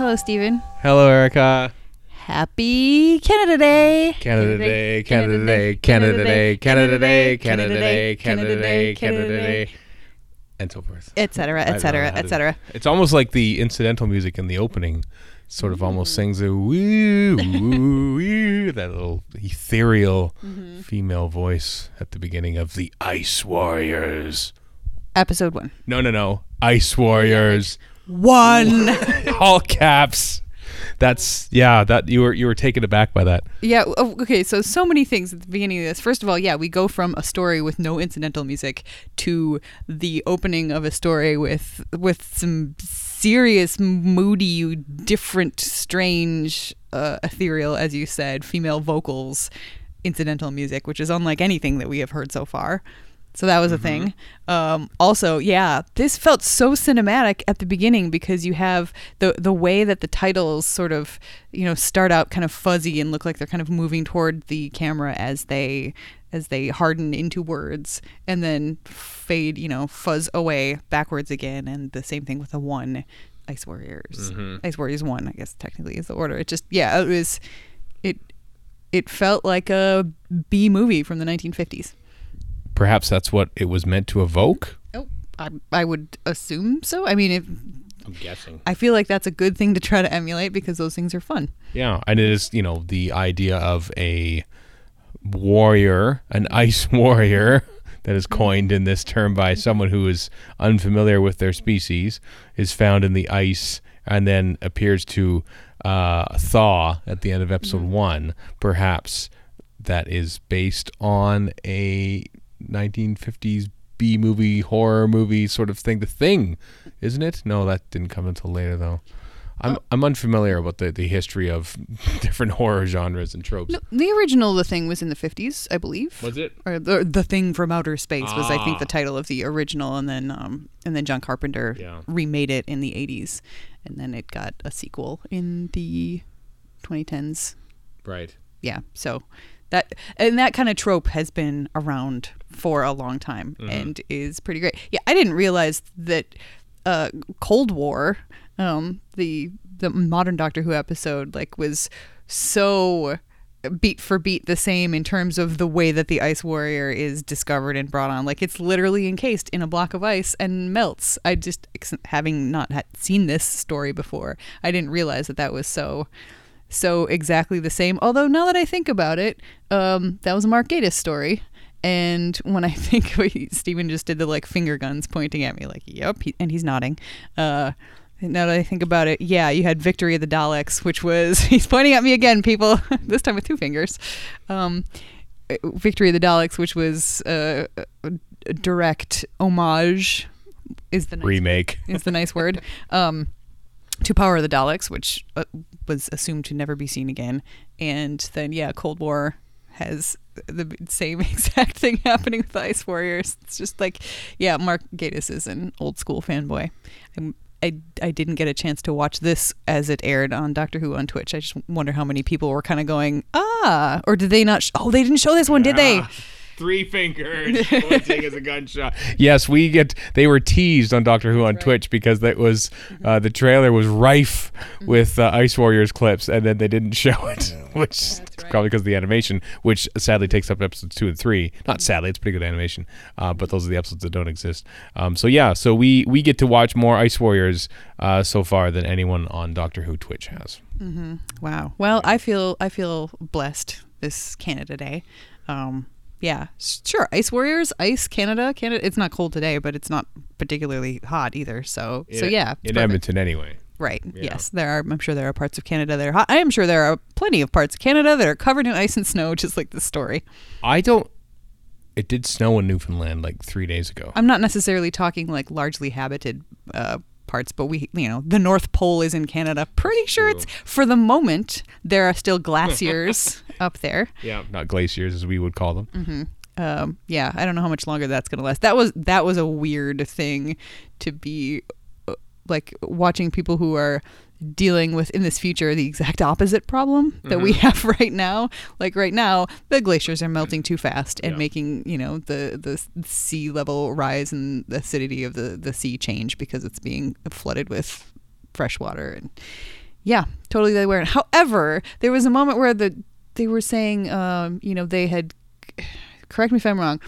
Hello, Steven. Hello, Erika. Happy Canada Day. Canada Day, Canada Day, Canada Day, Canada Day, Canada Day, Canada Day, Canada Day, and so forth. Etc. Etc. know how to- Etc. It's almost like the incidental music in the opening sort of almost mm. sings a woo, woo, woo, that little ethereal mm-hmm. female voice at the beginning of the Ice Warriors. Episode one. No, no, no. Ice Warriors. One. All caps. That's yeah, that you were you were taken aback by that. yeah. oh, Okay. So so many things at the beginning of this. First of all, yeah, we go from a story with no incidental music to the opening of a story with with some serious, moody, different, strange, uh, ethereal, as you said, female vocals, incidental music, which is unlike anything that we have heard so far. So that was a thing. Um, also, yeah, this felt so cinematic at the beginning because you have the the way that the titles sort of, you know, start out kind of fuzzy and look like they're kind of moving toward the camera as they as they harden into words and then fade, you know, fuzz away backwards again. And the same thing with the one, Ice Warriors. Ice Warriors one, I guess technically is the order. It just yeah, it was it it felt like a B movie from the 1950s. Perhaps that's what it was meant to evoke. Oh, I, I would assume so. I mean, if, I'm guessing. I feel like that's a good thing to try to emulate because those things are fun. Yeah, and it is, you know, the idea of a warrior, an ice warrior that is coined in this term by someone who is unfamiliar with their species, is found in the ice and then appears to uh, thaw at the end of episode one. Perhaps that is based on a 1950s B movie, horror movie sort of thing. The Thing, isn't it? No, that didn't come until later, though. I'm I'm unfamiliar with the, the history of different horror genres and tropes. No, the original The Thing was in the 50s, I believe. Was it? Or the, the Thing from Outer Space was, I think, Ah. the title of the original, and then um, and then John Carpenter Yeah. remade it in the 80s, and then it got a sequel in the 2010s. Right. yeah so that and that kind of trope has been around for a long time and is pretty great. Yeah i didn't realize that uh cold war um the the modern doctor who episode like was so beat for beat the same in terms of the way that the ice warrior is discovered and brought on. Like it's literally encased in a block of ice and melts. I just having not had seen this story before i didn't realize that that was so so exactly the same. Although now that I think about it, um, that was a Mark Gatiss story. And when I think Steven just did the like finger guns pointing at me, like, yep, he, and he's nodding. Uh, now that I think about it, yeah, you had Victory of the Daleks, which was he's pointing at me again, people. this time with two fingers. Um, Victory of the Daleks, which was uh, a a direct homage, is the nice Remake. is the nice word. Um, to Power the Daleks, which uh, was assumed to never be seen again, and then yeah, Cold War has the same exact thing happening with the Ice Warriors. It's just like, yeah, Mark Gatiss is an old school fanboy. I'm, I I didn't get a chance to watch this as it aired on Doctor Who on Twitch. I just wonder how many people were kind of going ah, or did they not? Sh- oh, they didn't show this one, did they? Three fingers pointing as a gunshot. Yes, we get. They were teased on Doctor Who on Twitch because that was uh, the trailer was rife with uh, Ice Warriors clips, and then they didn't show it, which is right. probably because of the animation, which sadly takes up episodes two and three. Not sadly, it's pretty good animation, uh, but those are the episodes that don't exist. Um, so yeah, so we we get to watch more Ice Warriors uh, so far than anyone on Doctor Who Twitch has. Wow. Well, I feel I feel blessed this Canada Day. Um, yeah, sure. Ice Warriors, ice Canada, Canada. It's not cold today, but it's not particularly hot either. So, so yeah, in perfect. Edmonton anyway. Right. Yeah. Yes, there are. I'm sure there are parts of Canada that are hot. I am sure there are plenty of parts of Canada that are covered in ice and snow, just like this story. I don't. It did snow in Newfoundland like three days ago. I'm not necessarily talking like largely habited uh, parts, but we, you know, the North Pole is in Canada. Pretty sure it's for the moment there are still glaciers up there. Yeah, not glaciers as we would call them. um, yeah, I don't know how much longer that's gonna last. That was that was a weird thing to be uh, like watching people who are dealing with in this future the exact opposite problem that we have right now. Like right now, the glaciers are melting too fast and Yeah. making you know the the sea level rise and the acidity of the the sea change because it's being flooded with fresh water and Yeah, totally they weren't. However, there was a moment where the they were saying, um, you know, they had. Correct me if I'm wrong.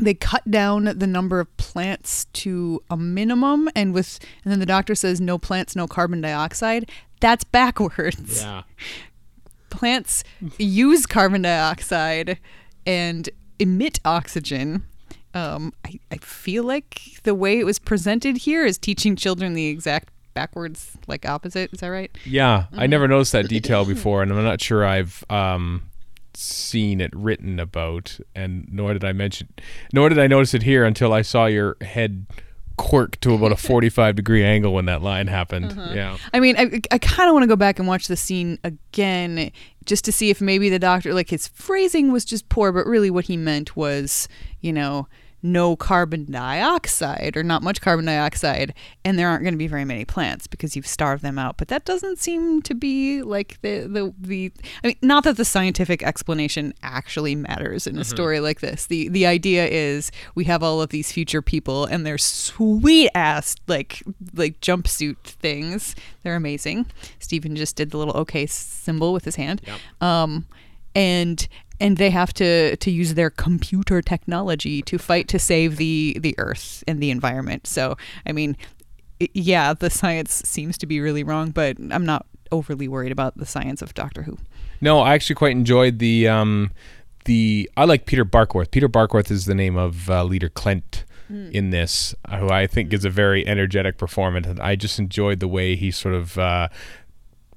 They cut down the number of plants to a minimum, and with and then the doctor says no plants, no carbon dioxide. That's backwards. Yeah. Plants use carbon dioxide and emit oxygen. Um, I, I feel like the way it was presented here is teaching children the exact backwards, like opposite. Is that right? Yeah, I never noticed that detail before, and I'm not sure I've um, seen it written about, and nor did I mention, nor did I notice it here until I saw your head quirk to about a 45 degree angle when that line happened. Uh-huh. Yeah. I mean, I, I kind of want to go back and watch the scene again just to see if maybe the doctor, like his phrasing was just poor, but really what he meant was, you know, no carbon dioxide or not much carbon dioxide, and there aren't going to be very many plants because you've starved them out. But that doesn't seem to be like the the the. I mean, not that the scientific explanation actually matters in a story like this. the The idea is we have all of these future people, and they're sweet ass like like jumpsuit things. They're amazing. Steven just did the little OK symbol with his hand. Um, and and they have to to use their computer technology to fight to save the the earth and the environment so i mean yeah the science seems to be really wrong but i'm not overly worried about the science of doctor who No, I actually quite enjoyed the um, the. I like Peter Barkworth. Peter Barkworth is the name of uh, leader Clent in this, who I think gives a very energetic performance, and I just enjoyed the way he sort of. Uh,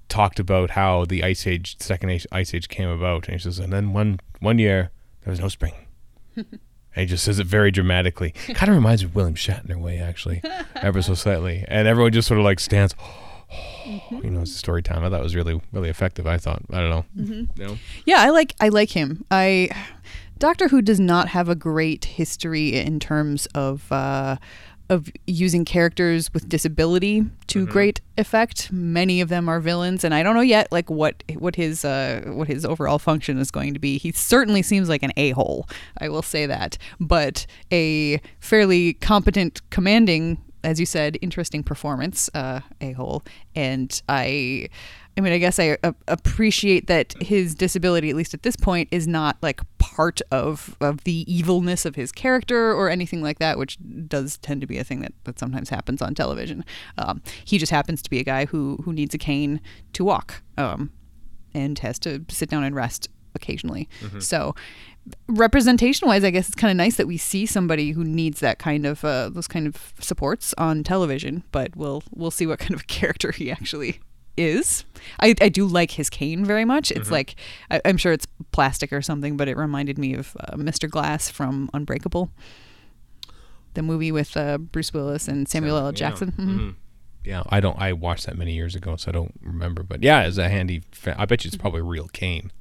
talked about how the ice age second age, ice age came about and he says and then one one year there was no spring and he just says it very dramatically kind of reminds me of william shatner way actually ever so slightly and everyone just sort of like stands you know, it's a story time. I thought it was really, really effective. I thought. I don't know. No. yeah i like i like him i doctor who does not have a great history in terms of uh of using characters with disability to great effect. Many of them are villains, and I don't know yet like what what his uh, what his overall function is going to be. He certainly seems like an a hole. I will say that, but a fairly competent, commanding, as you said, interesting performance. Uh, a hole, and I. I mean, I guess I uh, appreciate that his disability, at least at this point, is not like part of, of the evilness of his character or anything like that, which does tend to be a thing that, that sometimes happens on television. Um, he just happens to be a guy who, who needs a cane to walk um, and has to sit down and rest occasionally. So, representation wise, I guess it's kind of nice that we see somebody who needs that kind of uh, those kind of supports on television. But we'll we'll see what kind of character he actually is. I, I do like his cane very much. It's like I, I'm sure it's plastic or something, but it reminded me of uh, Mr. Glass from Unbreakable, the movie with uh, Bruce Willis and Samuel L. Jackson. Mhm. Yeah, I don't. I watched that many years ago, so I don't remember. But yeah, it's a handy. Fa- I bet you it's probably a real cane.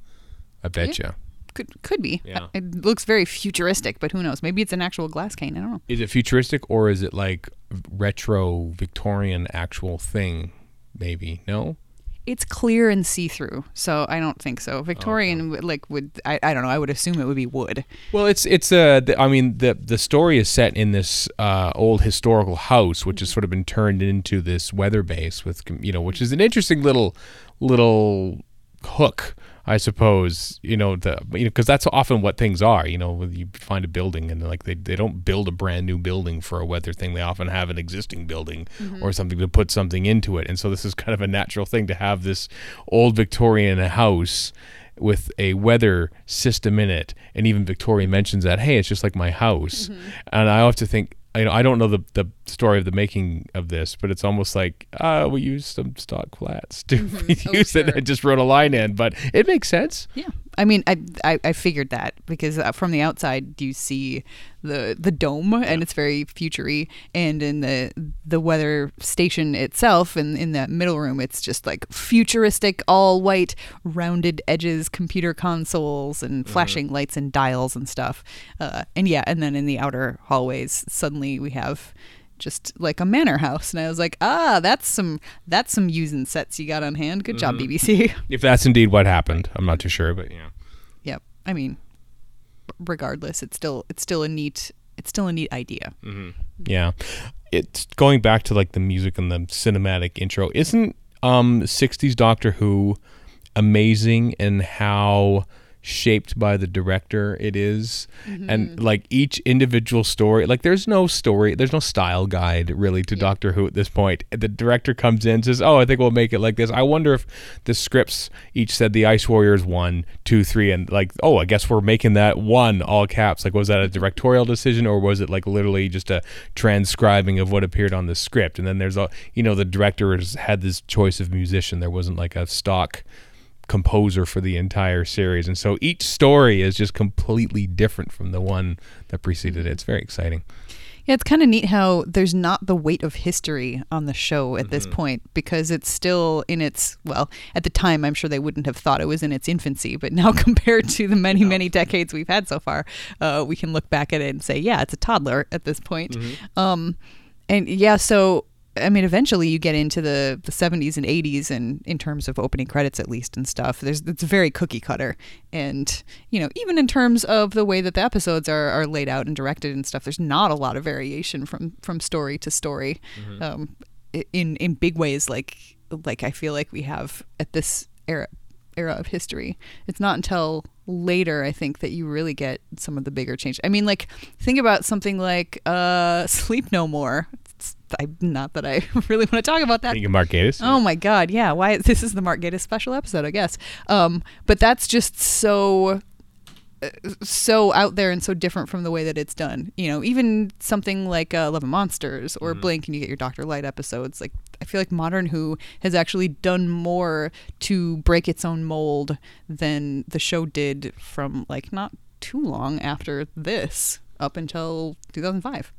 I bet you. Could could be. Yeah. It looks very futuristic, but who knows? Maybe it's an actual glass cane. I don't know. Is it futuristic or is it like retro Victorian actual thing? Maybe no. It's clear and see through, so I don't think so. Victorian, would like would I, I don't know. I would assume it would be wood. Well, it's it's uh, the, I mean the the story is set in this uh, old historical house, which has sort of been turned into this weather base with you know, which is an interesting little little hook, I suppose. You know, the you know because that's often what things are. You know, when you find a building and like they they don't build a brand new building for a weather thing. They often have an existing building mm-hmm. or something to put something into it, and so this is kind of a natural thing to have this old Victorian house with a weather system in it and even victoria mentions that hey it's just like my house mm-hmm. and i have to think you know i don't know the, the story of the making of this but it's almost like uh we used some stock flats to Oh, use it. Sure. and just wrote a line in but it makes sense. Yeah, I mean, I, I I figured that because uh, from the outside you see the the dome and it's very futury, and in the the weather station itself, in in that middle room, it's just like futuristic, all white, rounded edges, computer consoles, and flashing lights and dials and stuff. Uh, and yeah, and then in the outer hallways, suddenly we have just like a manor house. And i was like ah that's some that's some using sets you got on hand. Good job bbc if that's indeed what happened i'm not too sure but yeah. Yep. I mean, regardless, it's still it's still a neat it's still a neat idea. yeah. It's going back to like the music and the cinematic intro. Isn't um 60s Doctor Who amazing and how shaped by the director it is. Mm-hmm. and like each individual story like there's no story there's no style guide really to doctor who at this point. The director comes in says oh i think we'll make it like this. I wonder if the scripts each said the ice warriors one two three and like oh i guess we're making that one all caps. Like was that a directorial decision or was it like literally just a transcribing of what appeared on the script? And then there's a you know the director has had this choice of musician. There wasn't like a stock composer for the entire series. And so each story is just completely different from the one that preceded it. It's very exciting. Yeah, it's kind of neat how there's not the weight of history on the show at this point because it's still in its, well, at the time, I'm sure they wouldn't have thought it was in its infancy, but now compared to the many, many decades we've had so far, uh, we can look back at it and say, yeah, it's a toddler at this point. Um, and yeah, so. I mean, eventually you get into the, the 70s and 80s, and in terms of opening credits at least and stuff, there's it's very cookie cutter, and you know, even in terms of the way that the episodes are, are laid out and directed and stuff, there's not a lot of variation from from story to story, um, in in big ways like like I feel like we have at this era era of history. It's not until later I think that you really get some of the bigger change. I mean, like think about something like uh, Sleep No More. I, not that I really want to talk about that. Thank you, Mark Gatiss. Oh my God, yeah. Why this is the Mark Gatiss special episode, I guess. Um, but that's just so uh, so out there and so different from the way that it's done. You know, even something like uh, Love and Monsters or Blink, and you get your Doctor-lite episodes. Like I feel like Modern Who has actually done more to break its own mold than the show did from like not too long after this up until 2005.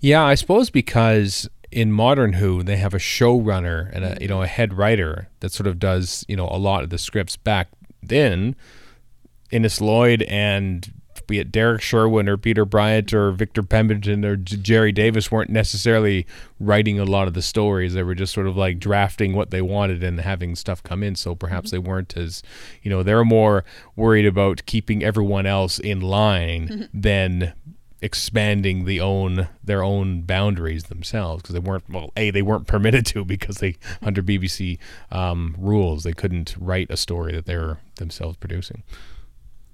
Yeah, I suppose because in modern Who they have a showrunner and a you know a head writer that sort of does you know a lot of the scripts. Back then, Innes Lloyd and be it Derrick Sherwin or Peter Bryant or Victor Pemberton or J- Gerry Davis weren't necessarily writing a lot of the stories. They were just sort of like drafting what they wanted and having stuff come in. So perhaps mm-hmm. they weren't as, you know, they're more worried about keeping everyone else in line mm-hmm. than expanding the own their own boundaries themselves because they weren't well a they weren't permitted to because they under BBC um, rules they couldn't write a story that they were themselves producing.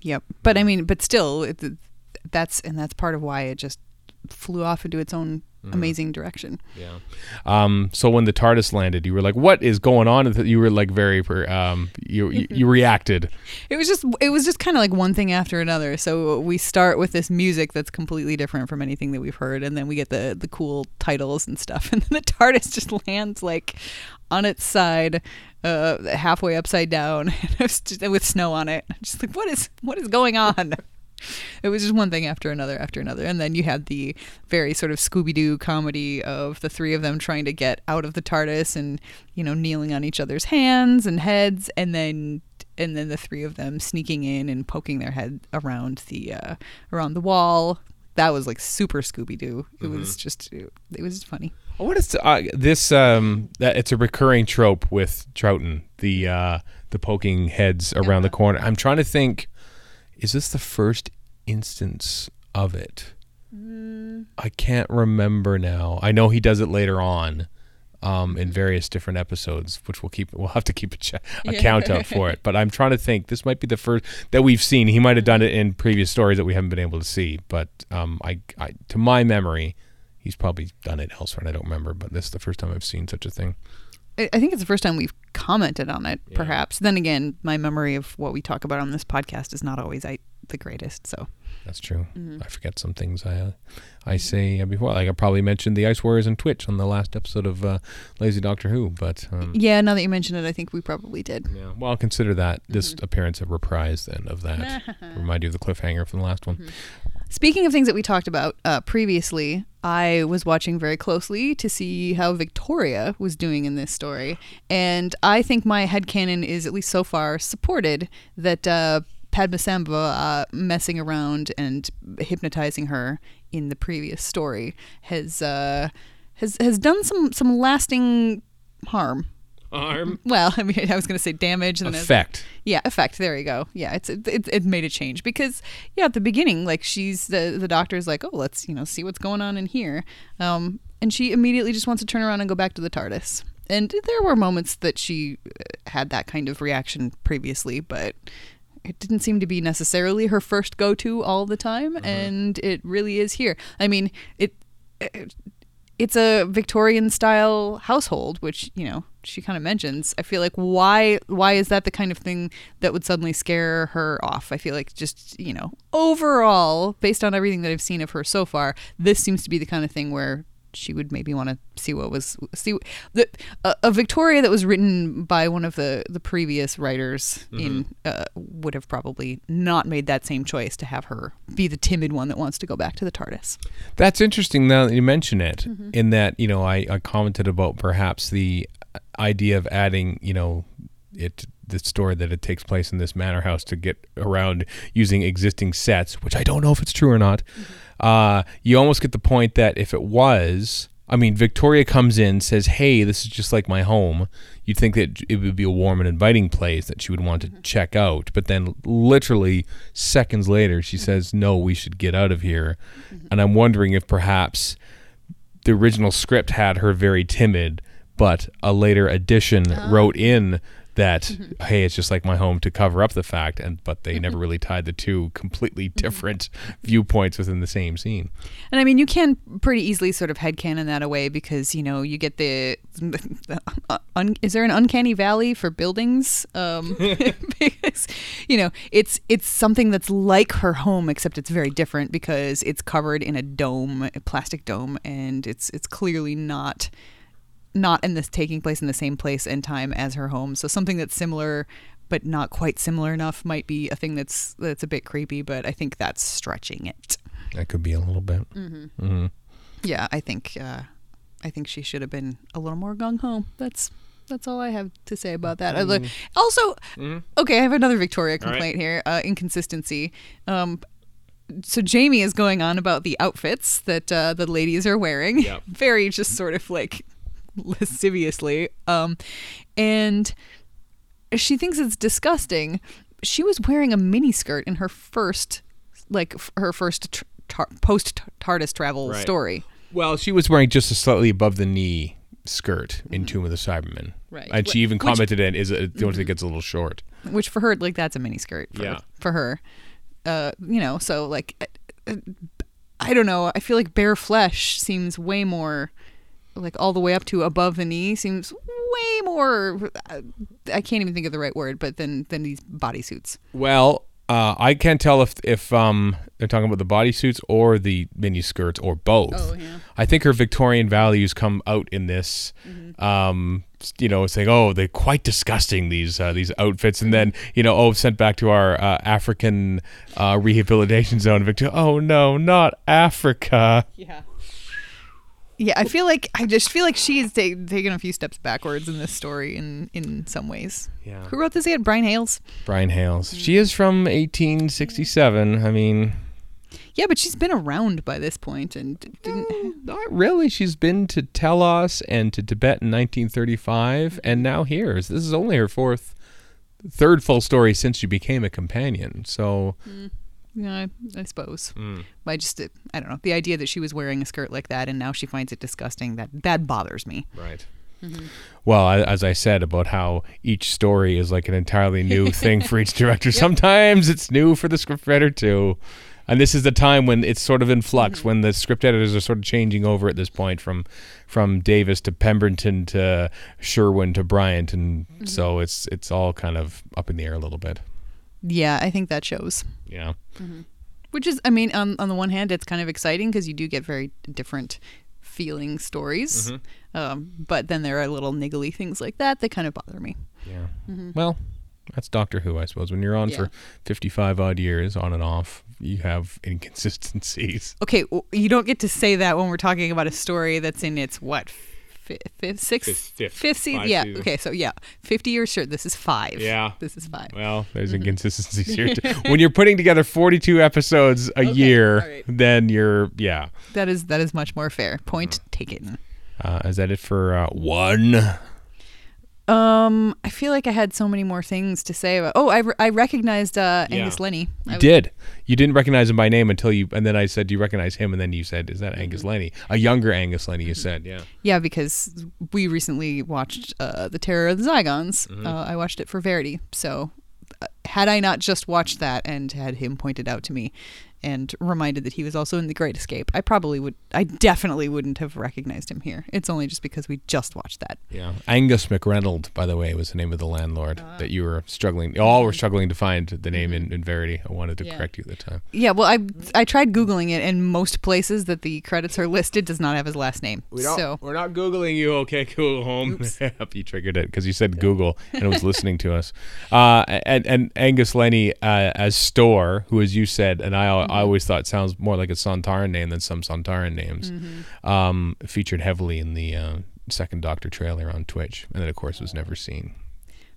Yep. But I mean, but still, it, that's and that's part of why it just flew off into its own amazing direction. Yeah. Um, so when the TARDIS landed, you were like, "What is going on?" You were like very um, you you, you reacted. It was just it was just kind of like one thing after another. So we start with this music that's completely different from anything that we've heard, and then we get the the cool titles and stuff, and then the TARDIS just lands like on its side, uh, halfway upside down, and it was just, with snow on it. I'm just like, what is what is going on? It was just one thing after another after another, and then you had the very sort of Scooby Doo comedy of the three of them trying to get out of the TARDIS and you know kneeling on each other's hands and heads, and then and then the three of them sneaking in and poking their head around the uh, around the wall. That was like super Scooby Doo. It was just it was just funny. What is uh, this? Um, that it's a recurring trope with Troughton the uh, the poking heads around the corner. I'm trying to think. Is this the first instance of it? I can't remember now. I know he does it later on, um, in various different episodes, which we'll keep. We'll have to keep a, ch- a count out for it. But I'm trying to think. This might be the first that we've seen. He might have done it in previous stories that we haven't been able to see. But um, I, I, to my memory, he's probably done it elsewhere, and I don't remember. But this is the first time I've seen such a thing. I think it's the first time we've commented on it. Perhaps then again, my memory of what we talk about on this podcast is not always I, the greatest. So That's true. I forget some things I uh, I say uh, before. Like I probably mentioned the Ice Warriors and Twitch on the last episode of uh, Lazy Doctor Who, but um, yeah, now that you mention it, I think we probably did. yeah. Well, I'll consider that this appearance a reprise then of that. Remind you of the cliffhanger from the last one. Speaking of things that we talked about uh, previously, I was watching very closely to see how Victoria was doing in this story. And I think my headcanon is, at least so far, supported that uh, uh, messing around and hypnotizing her in the previous story has uh, has has done some, some lasting harm. Arm Well, I mean, I was going to say damage and then effect. yeah, effect. There you go. Yeah, it's it, it, it made a change because yeah, at the beginning, like she's the the doctor's like, oh, let's you know see what's going on in here, um, and she immediately just wants to turn around and go back to the TARDIS. and there were moments that she uh, had that kind of reaction previously, but it didn't seem to be necessarily her first go-to all the time, and it really is here. I mean, it, it it's a Victorian style household, which you know she kind of mentions. I feel like why why is that the kind of thing that would suddenly scare her off? I feel like just you know overall, based on everything that I've seen of her so far, this seems to be the kind of thing where she would maybe want to see what was see the a, a Victoria that was written by one of the the previous writers in mm-hmm. uh, would have probably not made that same choice to have her be the timid one that wants to go back to the TARDIS. That's interesting now that you mention it, mm-hmm. in that, you know, I, I commented about perhaps the uh, idea of adding, you know, it the story that it takes place in this manor house to get around using existing sets, which I don't know if it's true or not. Mm-hmm. Uh, you almost get the point that if it was, I mean, Victoria comes in, says, "Hey, this is just like my home." You'd think that it would be a warm and inviting place that she would want to mm-hmm. check out, but then literally seconds later, she mm-hmm. says, "No, we should get out of here." Mm-hmm. And I'm wondering if perhaps the original script had her very timid, but a later edition oh. wrote in that mm-hmm. hey, it's just like my home to cover up the fact, and but they never mm-hmm. really tied the two completely mm-hmm. different viewpoints within the same scene. And I mean, you can pretty easily sort of headcanon that away because, you know, you get the. the un, is there an uncanny valley for buildings? Um, because, you know, it's it's something that's like her home, except it's very different because it's covered in a dome, a plastic dome, and it's it's clearly not not in this taking place in the same place and time as her home. So something that's similar but not quite similar enough might be a thing that's that's a bit creepy, but I think that's stretching it. That could be a little bit. Yeah, I think uh, I think she should have been a little more gung ho. That's that's all I have to say about that. I look- Also, okay, I have another Victoria complaint here. Uh, inconsistency. Um, so Jamie is going on about the outfits that uh, the ladies are wearing, Yep. very just sort of like lasciviously, um, and she thinks it's disgusting. She was wearing a mini skirt in her first, like her first tr- tar- post TARDIS travel Right. story. Well, she was wearing just a slightly above the knee skirt in Tomb of the Cybermen. Right. And she even which- Mm-hmm. commented in, is it, don't think it's a little short. which for her like that's a mini skirt for, Yeah. for her uh you know so like uh, i don't know i feel like bare flesh seems way more like all the way up to above the knee seems way more uh, i can't even think of the right word but than than these bodysuits Well, uh, I can't tell if if um they're talking about the bodysuits or the mini skirts or both. Oh, yeah. I think her Victorian values come out in this. Mm-hmm. Um, you know, saying, "Oh, they're quite disgusting these uh, these outfits," and then you know, oh, sent back to our uh, African uh, rehabilitation zone. Victor, oh no, not Africa. yeah yeah i feel like i just feel like she's ta- taken a few steps backwards in this story in in some ways Yeah. who wrote this again brian hayles Brian Hayles. She is from 1867. I mean, yeah but she's been around by this point and didn't mm, not really. She's been to Telos and to Tibet in 1935, mm-hmm. and now here. This is only her fourth, third full story since she became a companion. So, mm. Yeah, I, I suppose. Mm. I just, uh, I don't know. The idea that she was wearing a skirt like that and now she finds it disgusting that that bothers me. right. Well, as I said about how each story is like an entirely new thing for each director. Sometimes it's new for the script scriptwriter too. And this is the time when it's sort of in flux, when the script editors are sort of changing over at this point from from Davis to Pemberton to Sherwin to Bryant, and so it's it's all kind of up in the air a little bit. Yeah, I think that shows. Yeah. Mm-hmm. Which is, I mean, on on the one hand, it's kind of exciting because you do get very different feeling stories. Mm-hmm. Um, but then there are little niggly things like that that kind of bother me. Yeah. Mm-hmm. Well, that's Doctor Who, I suppose. When you're on Yeah. for 55 odd years, on and off, you have inconsistencies. Okay, w- you don't get to say that when we're talking about a story that's in its what fifth, fifth sixth, Fifth- fifth, season. Yeah. seasons. Okay, so yeah, fifty years. Sure, this is five. Yeah. this is five. Well, there's inconsistencies here. Too. when you're putting together 42 episodes a year, all right. then you're, yeah. That is that is much more fair. Point Mm. taken. Uh, is that it for uh, one? Um, I feel like I had so many more things to say about. Oh, I, re- I recognized uh, Yeah. Angus Lennie. You I- did. You didn't recognize him by name until you, and then I said, "Do you recognize him?" And then you said, "Is that Angus Lennie? A younger Angus Lennie?" You said, "Yeah." Yeah, because we recently watched uh, The Terror of the Zygons. Mm-hmm. Uh, I watched it for Verity. So, uh, had I not just watched that and had him pointed out to me and reminded that he was also in The Great Escape, I probably would, I definitely wouldn't have recognized him here. It's only just because we just watched that. Yeah. Angus McReynolds, by the way, was the name of the landlord Ah. that you were struggling. All were struggling to find the name in, in Verity. I wanted to Yeah. correct you at the time. Yeah, well, I I tried googling it, and most places that the credits are listed does not have his last name. We don't, so We're not googling you. Okay, Google Home. you triggered it because you said Google and it was listening to us. Uh, and and Angus Lenny uh, as Store, who as you said, and I I always thought it sounds more like a Sontaran name than some Sontaran names. Um, featured heavily in the uh, second Doctor trailer on Twitch, and then of course was never seen.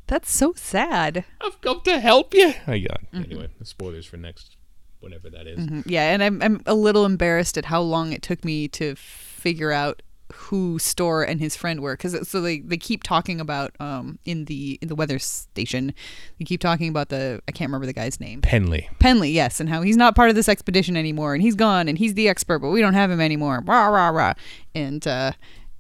that's so sad. I've come to help you. I got anyway. The spoilers for next, whenever that is. Mhm. Yeah, and I'm I'm a little embarrassed at how long it took me to figure out who Storr and his friend were because so they, they keep talking about um in the in the weather station they keep talking about the I can't remember the guy's name Penley. Penley yes and how he's not part of this expedition anymore and he's gone and he's the expert but we don't have him anymore rah rah rah and uh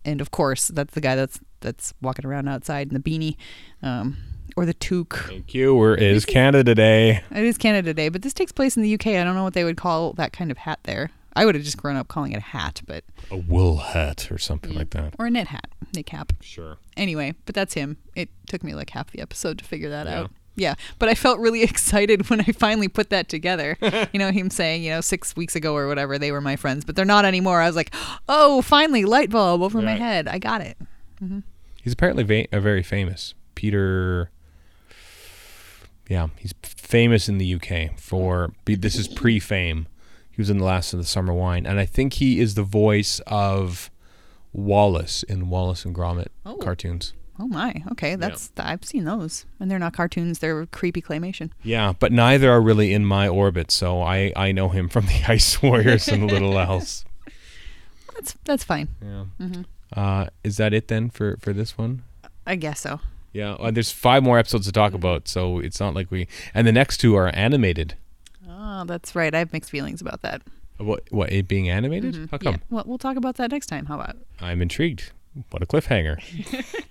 and of course that's the guy that's that's walking around outside in the beanie um or the toque Thank you. Where is Canada Day? it is Canada Day, but this takes place in the UK. I don't know what they would call that kind of hat there. I would have just grown up calling it a hat, but A wool hat or something like that. or a knit hat, knit cap. Sure. Anyway, but that's him. It took me like half the episode to figure that Yeah. out. Yeah, but I felt really excited when I finally put that together. you know, him saying, you know, six weeks ago or whatever, they were my friends, but they're not anymore. I was like, oh, finally, light bulb over my head. I got it. He's apparently va- uh, very famous. Peter. Yeah, he's famous in the UK for. be- This is pre-fame. He was in the Last of the Summer Wine, and I think he is the voice of Wallace in Wallace and Gromit Oh. cartoons. Oh my. Okay, that's I've seen those, and they're not cartoons. They're creepy claymation. Yeah, but neither are really in my orbit, so I I know him from the Ice Warriors and Little Else. That's that's fine. Yeah. Mm-hmm. Uh, is that it then for for this one? I guess so. Yeah, uh, there's five more episodes to talk about, so it's not like we. And the next two are animated. Oh, that's right. I have mixed feelings about that. What? What? It being animated? Mm-hmm. How come? Yeah. Well, we'll talk about that next time. How about? I'm intrigued. What a cliffhanger!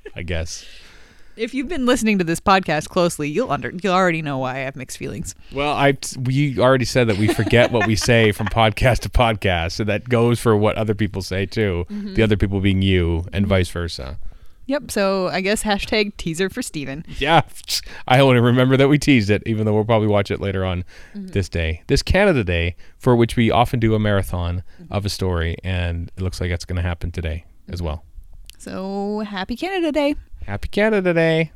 I guess. If you've been listening to this podcast closely, you'll under you'll already know why I have mixed feelings. Well, I we already said that we forget what we say from podcast to podcast, so that goes for what other people say too. Mm-hmm. The other people being you, and mm-hmm. vice versa. Yep. So I guess hashtag teaser for Steven. Yeah, I want to remember that we teased it, even though we'll probably watch it later on mm-hmm. this day, this Canada Day, for which we often do a marathon of a story, and it looks like that's going to happen today as mm-hmm. well. So happy Canada Day. Happy Canada Day!